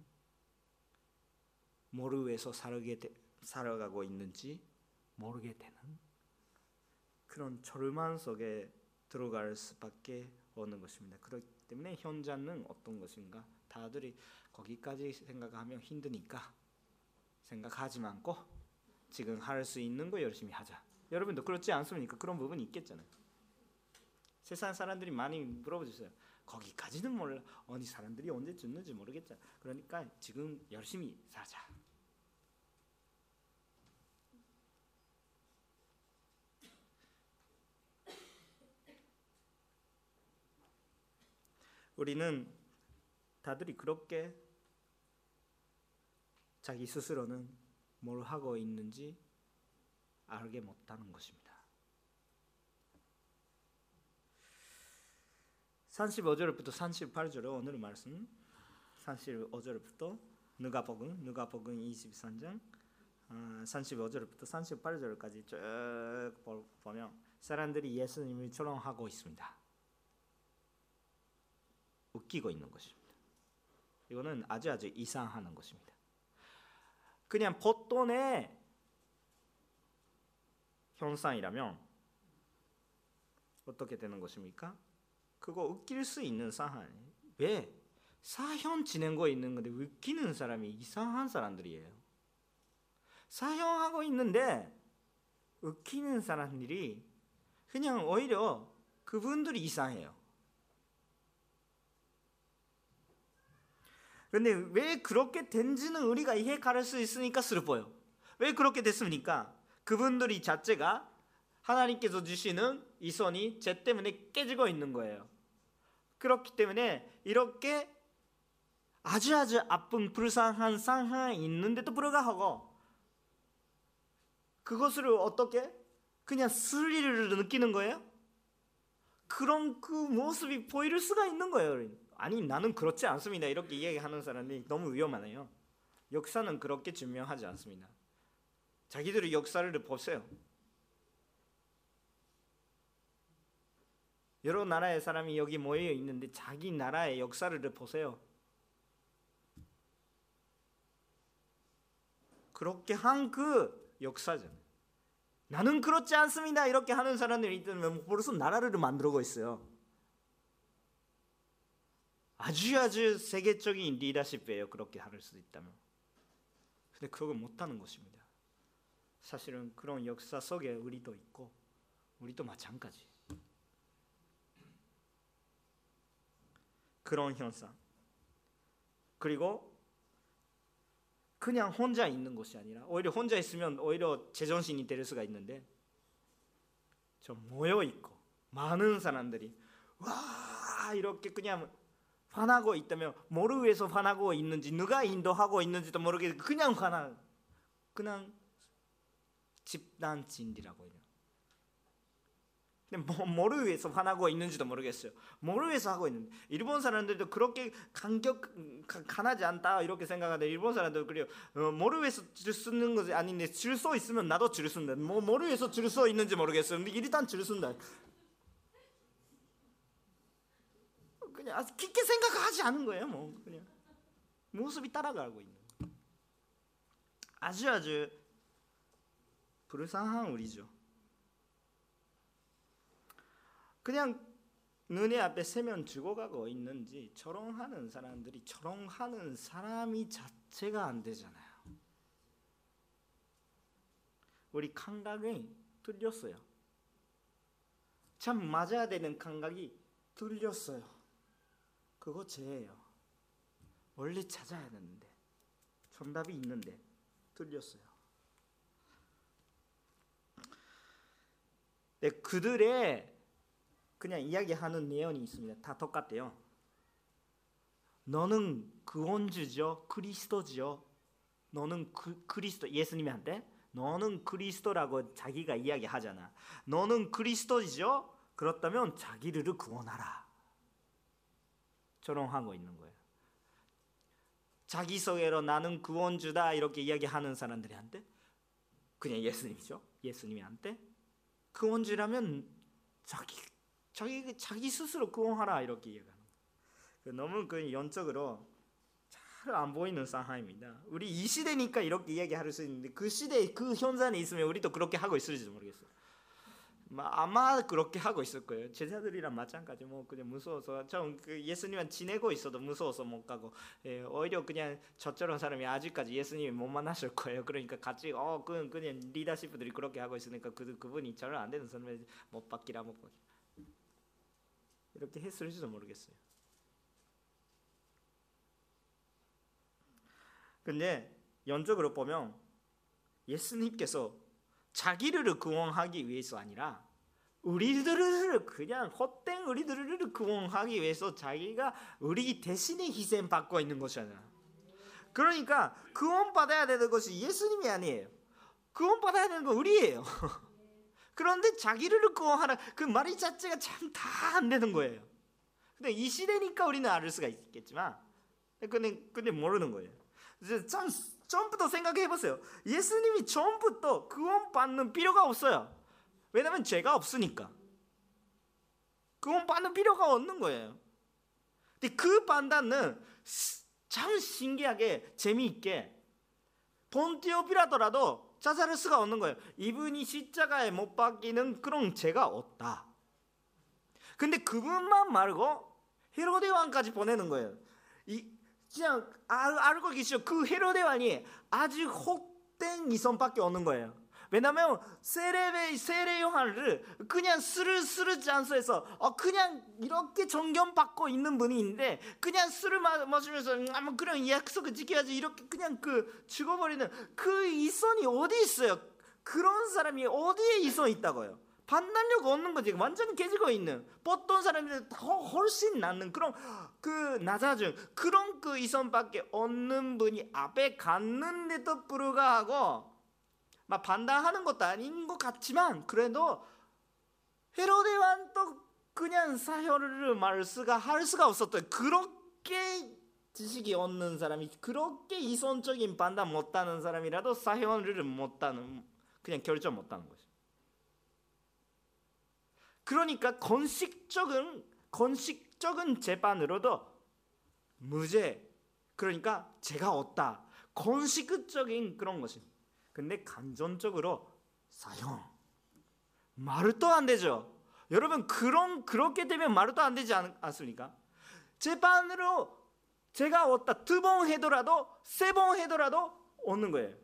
모르 왜서 살게 되, 살아가고 있는지 모르게 되는 그런 절망 속에 들어갈 수밖에 없는 것입니다. 그렇기 때문에 현장은 어떤 것인가 다들이 거기까지 생각하면 힘드니까 생각하지 말고 지금 할 수 있는 거 열심히 하자. 여러분도 그렇지 않습니까? 그런 부분이 있겠잖아요. 세상 사람들이 많이 물어보셨어요. 거기까지는 몰라. 어느 사람들이 언제 죽는지 모르겠잖아. 그러니까 지금 열심히 살자. 우리는 다들이 그렇게 자기 스스로는 뭘 하고 있는지 알게 못하는 것입니다. 35절부터 38절 오늘 말씀 35절부터 누가복음 누가복음 23장 35절부터 38절까지 쭉 보면 사람들이 예수님을 초롱하고 있습니다. 웃기고 있는 것입니다. 이거는 아주 아주 이상하는 것입니다. 그냥 보통의 현상이라면 어떻게 되는 것입니까? 그거 웃길 수 있는 상황. 왜? 사형 지내고 있는 건데 웃기는 사람이 이상한 사람들이에요. 사형하고 있는데 웃기는 사람들이 그냥 오히려 그분들이 이상해요. 그런데 왜 그렇게 된지는 우리가 이해할 수 있으니까 슬퍼요. 왜 그렇게 됐습니까? 그분들이 자체가 하나님께서 주시는 이 손이 죄 때문에 깨지고 있는 거예요. 그렇기 때문에 이렇게 아주 아주 아픈 불쌍한 상황이 있는데도 불구하고 그것을 어떻게 그냥 스릴을 느끼는 거예요? 그런 그 모습이 보일 수가 있는 거예요. 아니 나는 그렇지 않습니다. 이렇게 이야기하는 사람이 너무 위험하네요. 역사는 그렇게 증명하지 않습니다. 자기들의 역사를 보세요. 여러 나라의 사람이 여기 모여 있는데 자기 나라의 역사를 보세요. 그렇게 한 그 역사잖아요. 나는 그렇지 않습니다. 이렇게 하는 사람들이 있다면 벌써 나라를 만들고 있어요. 아주 아주 세계적인 리더십이에요. 그렇게 할수 있다면. 근데 그걸 못하는 것입니다. 사실은 그런 역사 속에 우리도 있고 우리도 마찬가지. 그런 현상. 그리고 그냥 혼자 있는 것이 아니라 오히려 혼자 있으면 오히려 제정신이 될 수가 있는데 좀 모여 있고 많은 사람들이 와 이렇게 그냥 화나고 있다면 뭐를 위해서 화나고 있는지 누가 인도하고 있는지도 모르게 그냥 화나 그냥 집단 진리라고 해요. 근데 뭐, 뭐를 위해서 화나고 있는지도 모르겠어요. 뭐를 위해서 하고 있는데 일본 사람들도 그렇게 간격 가나지 않다 이렇게 생각하는데 일본 사람들 그래요. 어, 뭐를 위해서 줄 쓰는 것이 아닌데 줄수 있으면 나도 줄 쓴다. 뭐 뭐를 위해서 줄수 있는지 모르겠어요. 근데 일단 줄 쓴다. 그냥 깊게 생각하지 않은 거예요. 뭐 그냥 모습이 따라가고 있는. 아주 아주 불쌍한 우리죠. 그냥 눈에 앞에 세면 죽어가고 있는지 철렁하는 사람들이 철렁하는 사람이 자체가 안 되잖아요. 우리 감각이 틀렸어요. 참 맞아야 되는 감각이 틀렸어요. 그거 죄예요. 원래 찾아야 되는데 정답이 있는데 틀렸어요. 네, 그들의 그냥 이야기하는 내용이 있습니다. 다 똑같대요. 너는 구원주죠, 그리스도죠. 너는 그, 그리스도 예수님한테 너는 그리스도라고 자기가 이야기하잖아. 너는 그리스도죠. 그렇다면 자기를 구원하라. 조롱하고 있는 거예요. 자기 소개로 나는 구원주다 이렇게 이야기하는 사람들한테 그냥 예수님이죠. 예수님한테 구원주라면 자기 자기 자기 스스로 구원하라 이렇게 얘기하는 그 너무 그 연적으로 잘 안 보이는 상황입니다. 우리 이 시대니까 이렇게 이야기할 수 있는데 그 시대 그 현장에 있으면 우리도 그렇게 하고 있을지도 모르겠어요. 아마 그렇게 하고 있을 거예요. 제자들이랑 마찬가지 뭐 그냥 무서워서 좀그 예수님만 지내고 있어도 무서워서 못 가고 예, 오히려 그냥 저처럼 사람이 아직까지 예수님 못 만났을 거예요. 그러니까 같이 어 그냥 리더십들이 그렇게 하고 있으니까 그 그분이 저를 안 되는 사람을 못 받기라 못 받기. 이렇게 했을지도 모르겠어요. 근데 연적으로 보면 예수님께서 자기를 구원하기 위해서 아니라 우리들을 그냥 헛된 우리들을 구원하기 위해서 자기가 우리 대신에 희생 받고 있는 것이잖아. 그러니까 구원 받아야 되는 것이 예수님이 아니에요. 구원 받아야 되는 건 우리예요. 그런데 자기를 구원하라 그 말이 자체가 참 다 안 되는 거예요. 근데 이 시대니까 우리는 알 수가 있겠지만 근데 근데 모르는 거예요. 이제 참 처음부터 생각해 보세요. 예수님이 처음부터 구원 받는 필요가 없어요. 왜냐면 죄가 없으니까. 구원 받는 필요가 없는 거예요. 근데 그 판단은 참 신기하게 재미있게 본티오 비라더라도 찾아낼 수가 없는 거예요. 이분이 십자가에 못 박히는 그런 죄가 없다. 근데 그분만 말고 헤로데 왕까지 보내는 거예요. 이 그냥 알, 알고 계시죠? 그 헤로데 왕이 아직 헛된 이성밖에 없는 거예요. 왜냐면 세레베 세례 요한을 그냥 스르스르 잔소에서 어 그냥 이렇게 존경 받고 있는 분이 있는데 그냥 술을 마시면서 아무 그런 약속을 지켜야지 이렇게 그냥 그 죽어버리는 그 이선이 어디 있어요? 그런 사람이 어디에 이선 있다고요? 판단력 없는 거지 완전 깨지고 있는 보통 사람들 더 훨씬 낫는 그런 그 낮아진 그런 그 이선밖에 없는 분이 앞에 갔는데도 불구하고 막 반대하는 것도 아닌 것 같지만 그래도 헤로데 왕도 그냥 사혈을 말 수가 할 수가 없었던 그렇게 지식이 없는 사람이 그렇게 이성적인 판단 못하는 사람이라도 사형을 못하는 그냥 결정 못하는 거죠. 그러니까 건식적인 건식적인 재판으로도 무죄 그러니까 제가 없다 건식적인 그런 것이 근데 감정적으로 사형 말도 안 되죠. 여러분 그런 그렇게 되면 말도 안 되지 않, 않습니까? 재판으로 제가 왔다 두 번 해더라도 세 번 해더라도 오는 거예요.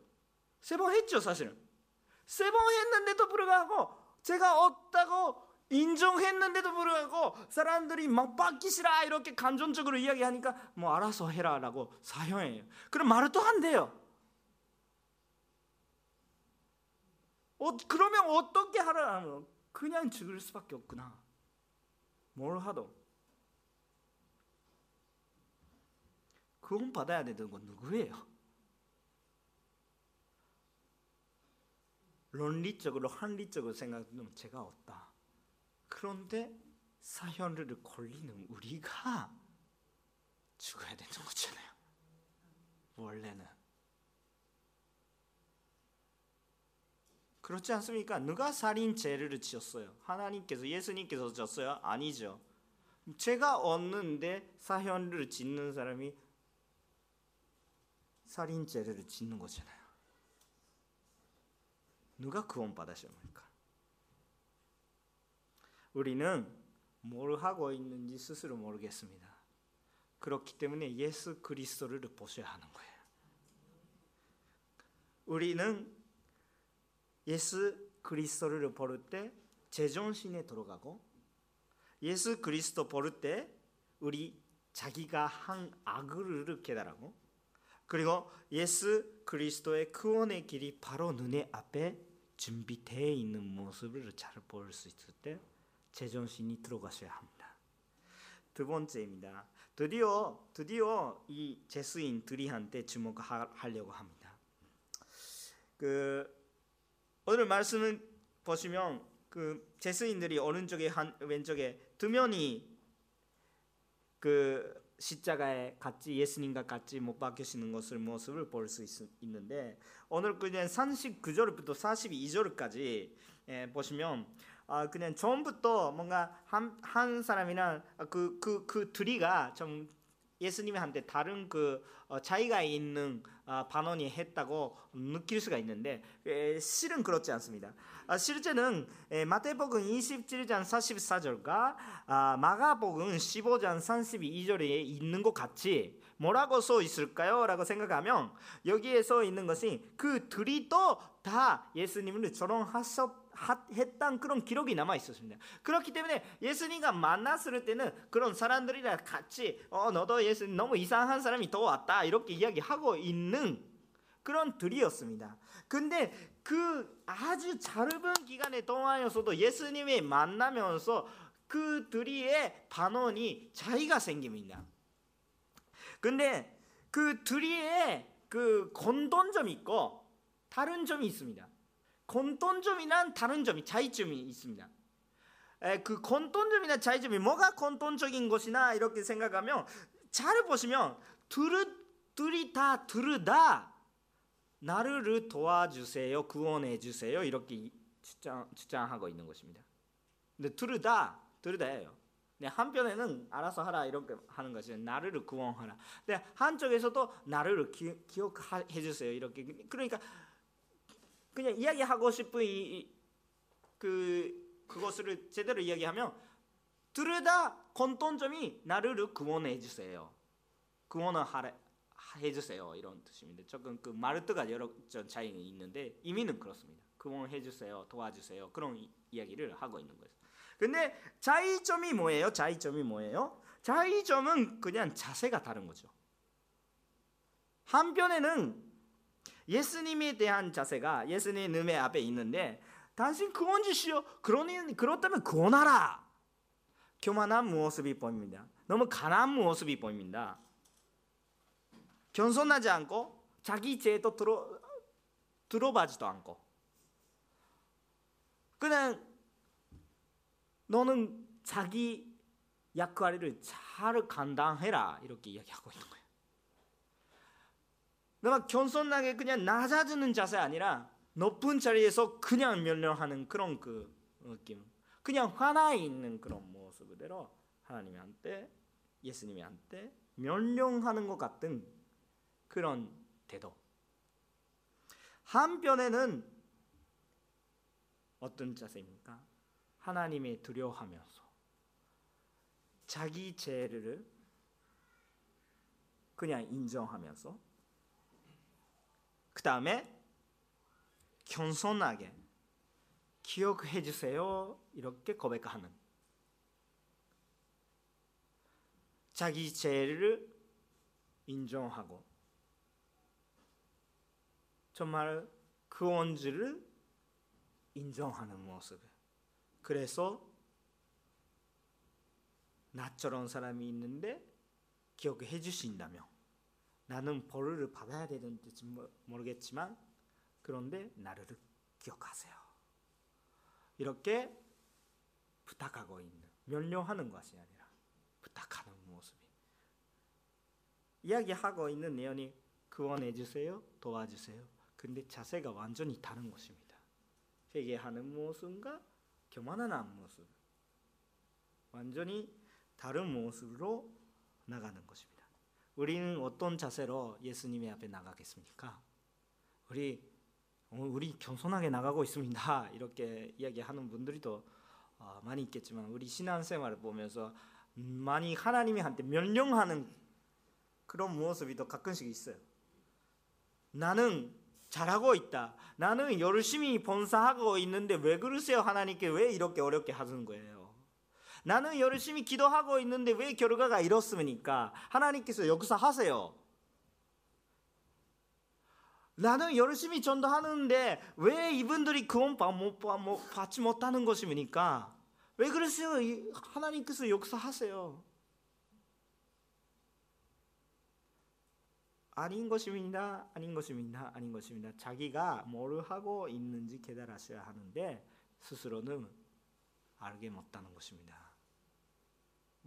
세 번 했죠 사실은. 세 번 했는데도 불구하고 제가 없다고 인정했는데도 불구하고 사람들이 막 바뀌시라 이렇게 감정적으로 이야기하니까 뭐 알아서 해라라고 사형해요. 그럼 말도 안 돼요. 어, 그러면 어떻게 하라? 그냥 죽을 수밖에 없구나. 뭘 하도 구원 받아야 되는 건 누구예요?論理적으로 합리적으로 생각하면 제가 없다. 그런데 사형을 걸리는 우리가 죽어야 되는 거잖아요. 원래는 그렇지 않습니까? 누가 살인 죄를 지었어요? 하나님께서 예수님께서 졌어요? 아니죠. 제가 얻는데 사형을 짓는 사람이 살인죄를 짓는 거잖아요. 누가 구원 받으십니까? 우리는 뭘 하고 있는지 스스로 모르겠습니다. 그렇기 때문에 예수 그리스도를 보셔야 하는 거예요. 우리는 예수 그리스도를 볼때 제정신에 들어가고 예수 그리스도 볼때 우리 자기가 한 악을 깨달고 그리고 예수 그리스도의 구원의 길이 바로 눈에 앞에 준비되어 있는 모습을 잘 볼 수 있을 때 제정신이 들어가셔야 합니다. 두 번째입니다. 드디어 드디어 이 제수인들이한테 주목하려고 합니다. 그 오늘 말씀을 보시면 그 제수인들이 오른쪽에 한 왼쪽에 두 명이 그 십자가에 같이 예수님과 같이 못 박히시는 것을 모습을 볼 수 있는데 오늘 그냥 39절부터 42절까지 예, 보시면 아 그냥 처음부터 뭔가 한, 한 사람이랑 그그그 그, 그 둘이가 좀 예수님한테 다른 그 어, 자기가 있는 어, 반원이 했다고 느낄 수가 있는데 에, 실은 그렇지 않습니다. 아, 실제는 에, 마태복음 27장 44절과 아, 마가복음 15장 32절에 있는 것 같이 뭐라고 써 있을까요? 라고 생각하면 여기에 써 있는 것이 그 둘이 또 다 예수님을 저롱하셨 했던 그런 기록이 남아 있었습니다. 그렇기 때문에 예수님과 만났을 때는 그런 사람들이랑 같이 어 너도 예수님 너무 이상한 사람이 더 왔다 이렇게 이야기하고 있는 그런 들이었습니다. 근데 그 아주 짧은 기간의 동안에서도 예수님이 만나면서 그 둘이의 반원이 차이가 생깁니다. 근데 그 둘이의 그 공통점이 있고 다른 점이 있습니다. 공통점이란 다른 점이 차이점이 있습니다. 에, 그 공통점이나 차이점이 뭐가 공통적인 것이나 이렇게 생각하면 잘 보시면 둘, 둘이 다 둘다 나를 도와주세요 구원해 주세요 이렇게 주장, 주장하고 있는 것입니다. 근데 둘다 둘다예요. 네, 한편에는 알아서 하라 이렇게 하는 것이 나를 구원하라. 근데 한쪽에서도 나를 기, 억해 주세요 이렇게 그러니까 그냥 이야기하고 싶은 이, 그 그것을 제대로 이야기하면 둘다 공통점이 나를 구원해 주세요. 구원을 하래, 해주세요 이런 뜻입니다. 조금 그 마르트가 여러 차이는 있는데 의미는 그렇습니다. 구원해 주세요, 도와주세요 그런 이, 이야기를 하고 있는 거예요. 근데 차이점이 뭐예요? 차이점이 뭐예요? 차이점은 그냥 자세가 다른 거죠. 한편에는 예수님에 대한 자세가 예수님의 앞에 있는데 당신 구원 주시오. 그러니 그렇다면 구원하라. 교만한 모습이 보입니다. 너무 가난한 모습이 보입니다. 겸손하지 않고 자기 죄도 들어 들어봐지도 않고 그냥 너는 자기 역할을 잘 감당해라 이렇게 이야기하고 있는 거예요. 내가 겸손하게 그냥 낮아지는 자세 아니라 높은 자리에서 그냥 멸령하는 그런 그 느낌. 그냥 화나 있는 그런 모습으로 하나님한테 예수님한테 멸령하는 것 같은 그런 태도. 한편에는 어떤 자세입니까? 하나님의 두려워하면서 자기 죄를 그냥 인정하면서 그 다음에 겸손하게 기억해 주세요. 이렇게 고백하는. 자기 죄를 인정하고 정말 그 원주를 인정하는 모습. 그래서 나처럼 사람이 있는데 기억해 주신다며 나는 벌을 받아야 되는지 모르겠지만 그런데 나를 기억하세요. 이렇게 부탁하고 있는 면려하는 것이 아니라 부탁하는 모습이 이야기하고 있는 내용이 구원해 주세요, 도와주세요. 근데 자세가 완전히 다른 것입니다. 회개하는 모습과 교만한 모습, 완전히 다른 모습으로 나가는 것입니다. 우리는 어떤 자세로 예수님의 앞에 나가겠습니까? 우리 우리 겸손하게 나가고 있습니다. 이렇게 이야기하는 분들이 더 어, 많이 있겠지만 우리 신앙생활을 보면서 많이 하나님한테 명령하는 그런 모습이 더 가끔씩 있어요. 나는 잘하고 있다. 나는 열심히 본사하고 있는데 왜 그러세요? 하나님께 왜 이렇게 어렵게 하는 거예요? 나는 열심히 기도하고 있는데 왜 결과가 이렇습니까? 하나님께서 역사하세요. 나는 열심히 전도하는데 왜 이분들이 구원 받지 못하는 것입니까? 왜 그러세요? 하나님께서 역사하세요. 아닌 것입니다. 아닌 것입니다. 아닌 것입니다. 자기가 뭘 하고 있는지 깨달으셔야 하는데 스스로는 알게 못하는 것입니다.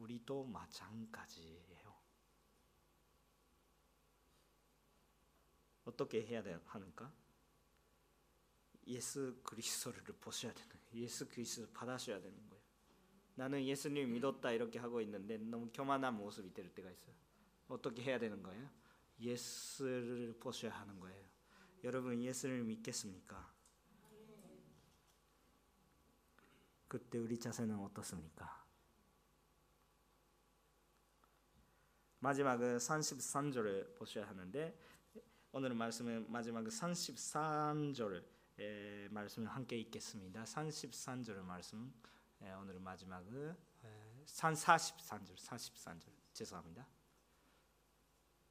우리도 마찬가지예요. 어떻게 해야 하는가? 예수 그리스도를 보셔야 되는 예수 그리스도 받아셔야 되는 거예요. 나는 예수님 믿었다 이렇게 하고 있는데 너무 교만한 모습이 될 때가 있어요. 어떻게 해야 되는 거예요? 예수를 보셔야 하는 거예요. 여러분 예수를 믿겠습니까? 그때 우리 자세는 어떻습니까? 마지막은 33절을 보셔야 하는데 오늘 말씀은 마지막 33절 말씀을 함께 읽겠습니다. 33절 말씀 오늘 마지막은 43절 43절 죄송합니다.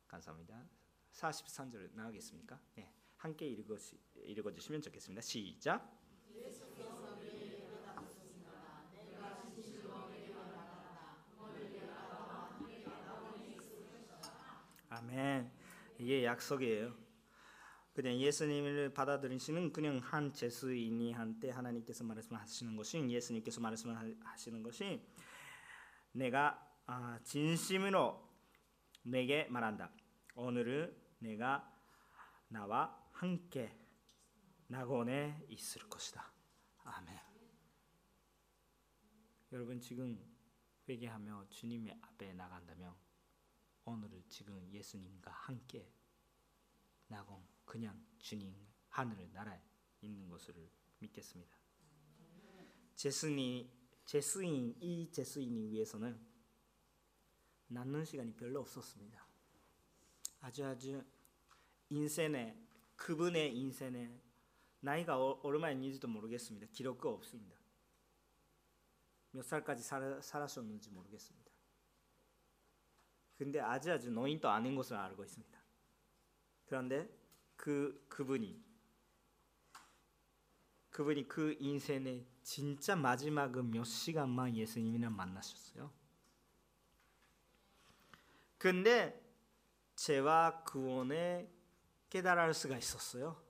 감사합니다. 43절 나가겠습니까? 네, 함께 읽어 읽어주시면 좋겠습니다. 시작. 아멘. 이게 약속이에요. 그냥 예수님을 받아들이시는 그냥 한 제수인이한테 하나님께서 말씀하시는 것이 예수님께서 말씀하시는 것이 내가 아, 진심으로 내게 말한다. 오늘은 내가 나와 함께 낙원에 있을 것이다. 아멘. 여러분 지금 회개하며 주님의 앞에 나간다면 오늘은 지금 예수님과 함께 낙원 그냥 주님 하늘 나라에 있는 것을 믿겠습니다. 제수인 제수인 이 제수인이 위해서는 낳는 시간이 별로 없었습니다. 아주 아주 인생에 그분의 인생에 나이가 어, 얼마인지도 모르겠습니다. 기록가 없습니다. 몇 살까지 살, 살았었는지 모르겠습니다. 근데 아주 아주 노인도 아닌 것을 알고 있습니다. 그런데 그 그분이 그분이 그 인생의 진짜 마지막 몇 시간만 예수님이랑 만나셨어요. 근데 죄와 구원에 깨달을 수가 있었어요.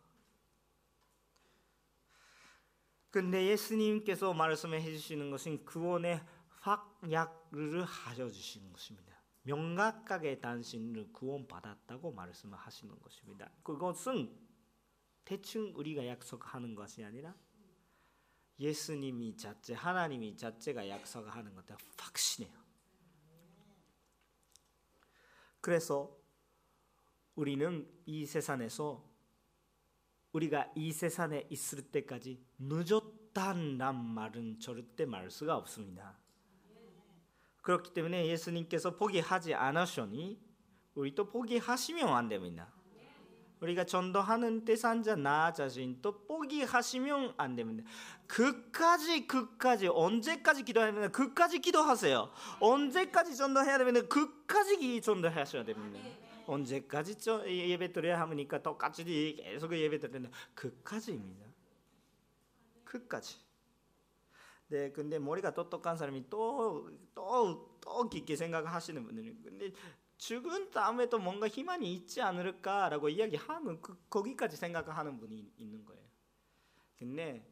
근데 예수님께서 말씀해 주시는 것은 구원의 확약을 하셔 주시는 것입니다. 명확하게 당신을 구원받았다고 말씀을 하시는 것입니다. 그것은 대충 우리가 약속하는 것이 아니라 예수님이 자체, 하나님이 자체가 약속하는 것들 확신해요. 그래서 우리는 이 세상에서 우리가 이 세상에 있을 때까지 늦었다는 말은 절대 말 수가 없습니다. 그렇기 때문에 예수님께서 포기하지 않으시니 우리도 포기하시면 안 됩니다. 우리가 전도하는 대상자 나 자신도 포기하시면 안 됩니다. 그까지 그까지 언제까지 기도하면 그까지 기도하세요. 언제까지 전도해야 되면 그까지 전도하셔야 됩니다. 언제까지 예배 드려야 합니까? 똑같이 계속 예배 드리는 그까지입니다. 그까지. 네, 근데 머리가 똑똑한 사람이 또 또 또 깊게 생각하시는 분들이 근데 죽은 다음에도 뭔가 희망이 있지 않을까라고 이야기하면 그, 거기까지 생각하는 분이 있는 거예요. 근데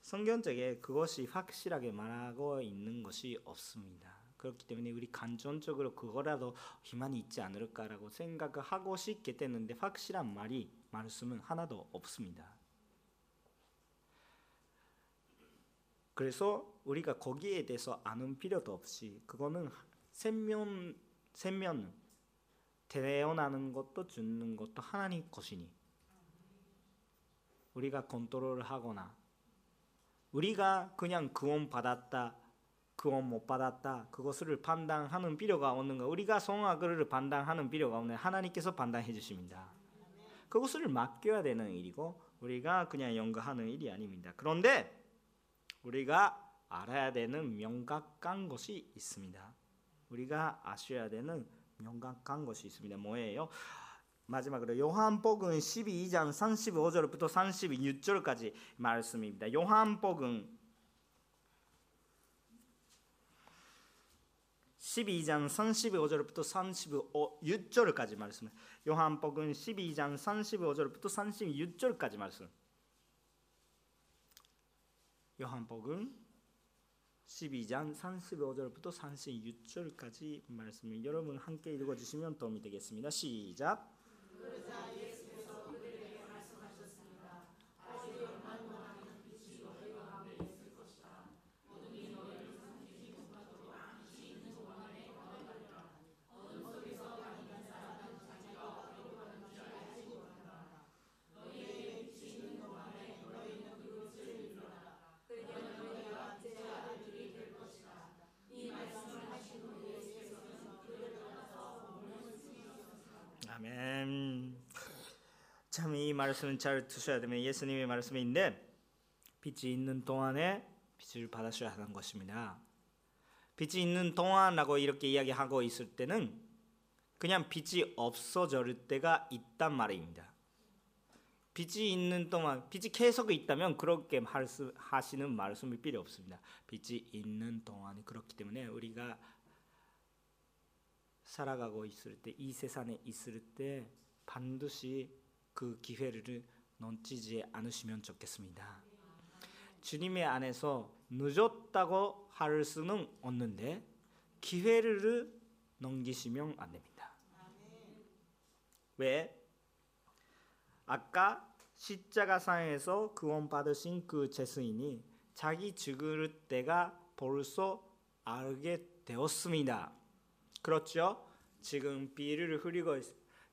성경적에 그것이 확실하게 말하고 있는 것이 없습니다. 그렇기 때문에 우리 간접적으로 그거라도 희망이 있지 않을까라고 생각하고 싶게 되는데 확실한 말이 말씀은 하나도 없습니다. 그래서 우리가 거기에 대해서 아는 필요도 없이 그거는 생명 생명 태어나는 것도 죽는 것도 하나님 것이니 우리가 컨트롤을 하거나 우리가 그냥 구원 받았다 구원 못 받았다 그것을 판단하는 필요가 없는 거 우리가 성악을 판단하는 필요가 없는 하나님께서 판단해 주십니다. 그것을 맡겨야 되는 일이고 우리가 그냥 연구하는 일이 아닙니다. 그런데 우리가 알아야 되는 명확한 것이 있습니다. 우리가 아셔야 되는 명확한 것이 있습니다. 뭐예요? 마지막으로 요한복음 12장 35절부터 36절까지 말씀입니다. 요한복음 12장 35절부터 36절까지 말씀. 요한복음 12장 35절부터 36절까지 말씀. 요한복음 12장 35절부터 36절까지 말씀을 여러분 함께 읽어주시면 도움이 되겠습니다. 시작. 이 말씀을 잘 드셔야 되면 예수님의 말씀인데 빛이 있는 동안에 빛을 받으셔야 하는 것입니다. 빛이 있는 동안라고 이렇게 이야기하고 있을 때는 그냥 빛이 없어질 때가 있단 말입니다. 빛이 있는 동안 빛이 계속 있다면 그렇게 하시는 말씀이 필요 없습니다. 빛이 있는 동안이 그렇기 때문에 우리가 살아가고 있을 때 이 세상에 있을 때 반드시 그 기회를 놓치지 않으시면 좋겠습니다. 주님의 안에서 늦었다고 할 수는 없는데 기회를 넘기시면 안 됩니다. 왜? 아까 십자가상에서 구원받으신 그 죄수인이 자기 죽을 때가 벌써 알게 되었습니다. 그렇죠? 지금 비를 흐리고 있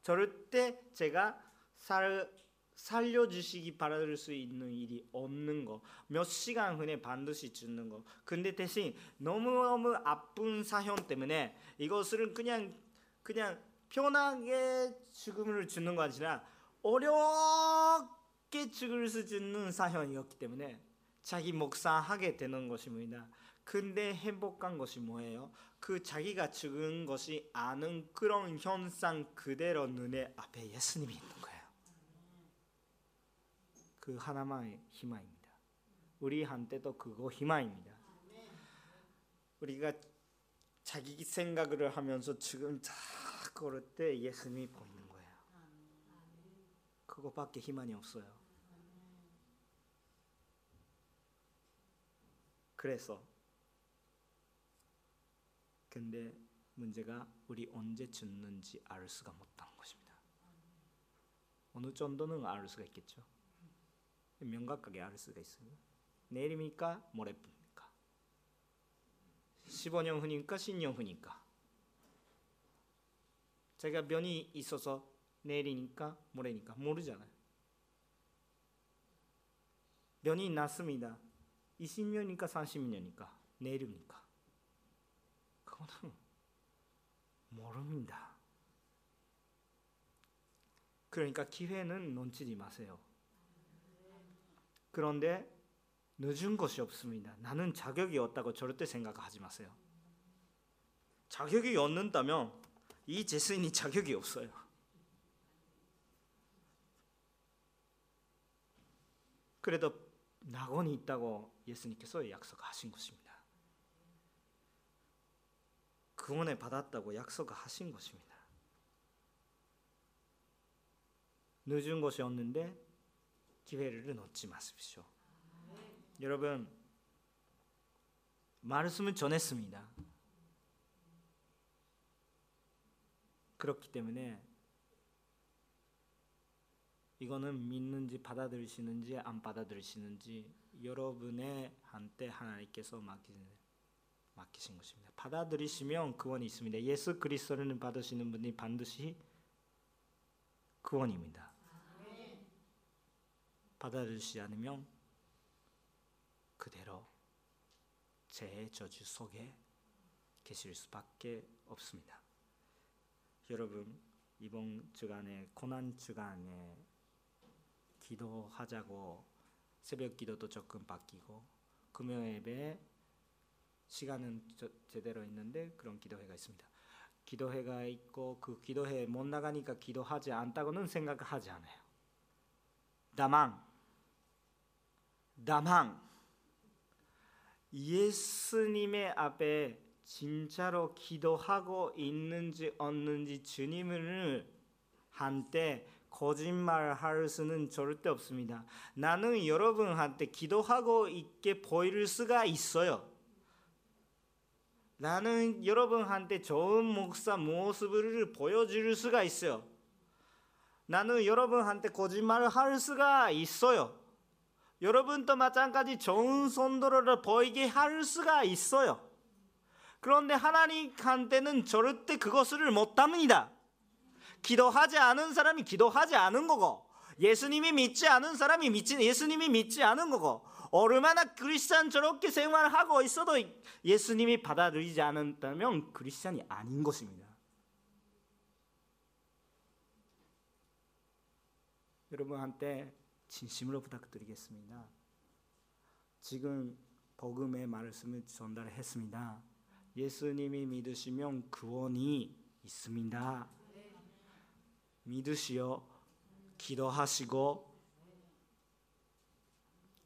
절대 제가 살 살려주시기 바랄 수 있는 일이 없는 거. 몇 시간 후에 반드시 죽는 거. 근데 대신 너무너무 아픈 사형 때문에 이것을 그냥 그냥 편하게 죽음을 주는 거 아니라 어렵게 죽을 수 있는 사형이었기 때문에 자기 목사하게 되는 것입니다. 근데 행복한 것이 뭐예요? 그 자기가 죽은 것이 아는 그런 현상 그대로 눈에 앞에 예수님이 있는 거예요. 그 하나만의 희망입니다. 우리 한테도 그거 희망입니다. 우리가 자기 생각을 하면서 지금 자 걸을 때 예수님이 보이는 거예요. 그거밖에 희망이 없어요. 그래서 근데 문제가 우리 언제 죽는지 알 수가 못하는 것입니다. 어느 정도는 알 수가 있겠죠. 명확하게 알 수가 있어요. 내일입니까? 모레입니까? 15년 후니까 10년 후니까. 제가 면이 있어서 내일이니까 모레니까 모르잖아요. 면이 났습니다. 20년이니까 30년이니까 내일입니까? 그거는 모릅니다. 그러니까 기회는 놓치지 마세요. 그런데 늦은 것이 없습니다. 나는 자격이 없다고 절대 생각하지 마세요. 자격이 없는다면 이 제스인이 자격이 없어요. 그래도 낙원이 있다고 예수님께서 약속하신 것입니다. 구원에 받았다고 약속하신 것입니다. 늦은 것이 없는데 기회를 놓지 마십시오. 여러분 말씀을 전했습니다. 그렇기 때문에 이거는 믿는지 받아들이시는지 안 받아들이시는지 여러분의 한때 하나님께서 맡기는 맡기신 것입니다. 받아들이시면 구원이 있습니다. 예수 그리스도를 받으시는 분이 반드시 구원입니다. 받아들이지 않으면 그대로 제 저주 속에 계실 수밖에 없습니다. 여러분 이번 주간에 고난 주간에 기도하자고 새벽 기도도 조금 바뀌고 금요 예배 시간은 저, 제대로 있는데 그런 기도회가 있습니다. 기도회가 있고 그 기도회 못 나가니까 기도하지 않다고는 생각하지 않아요. 다만 다만 예수님의 앞에 진짜로 기도하고 있는지 없는지 주님을 한때 거짓말 할 수는 절대 없습니다. 나는 여러분한테 기도하고 있게 보일 수가 있어요. 나는 여러분한테 좋은 목사 모습을 보여줄 수가 있어요. 나는 여러분한테 거짓말을 할 수가 있어요. 여러분도 마찬가지 좋은 선도를 보이게 할 수가 있어요. 그런데 하나님한테는 절대 그것을 못합니다. 기도하지 않은 사람이 기도하지 않은 거고 예수님이 믿지 않은 사람이 믿지 예수님이 믿지 않은 거고 얼마나 크리스찬 저렇게 생활하고 있어도 예수님이 받아들이지 않았다면 크리스찬이 아닌 것입니다. 여러분한테 진심으로 부탁드리겠습니다. 지금 복음의 말씀을 전달했습니다. 예수님이 믿으시면 구원이 있습니다. 믿으시어 기도하시고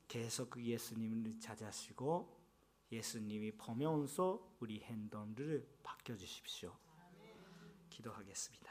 계속 그 예수님을 찾아시고 예수님이 보면서 우리 행동을 바꿔 주십시오. 기도하겠습니다.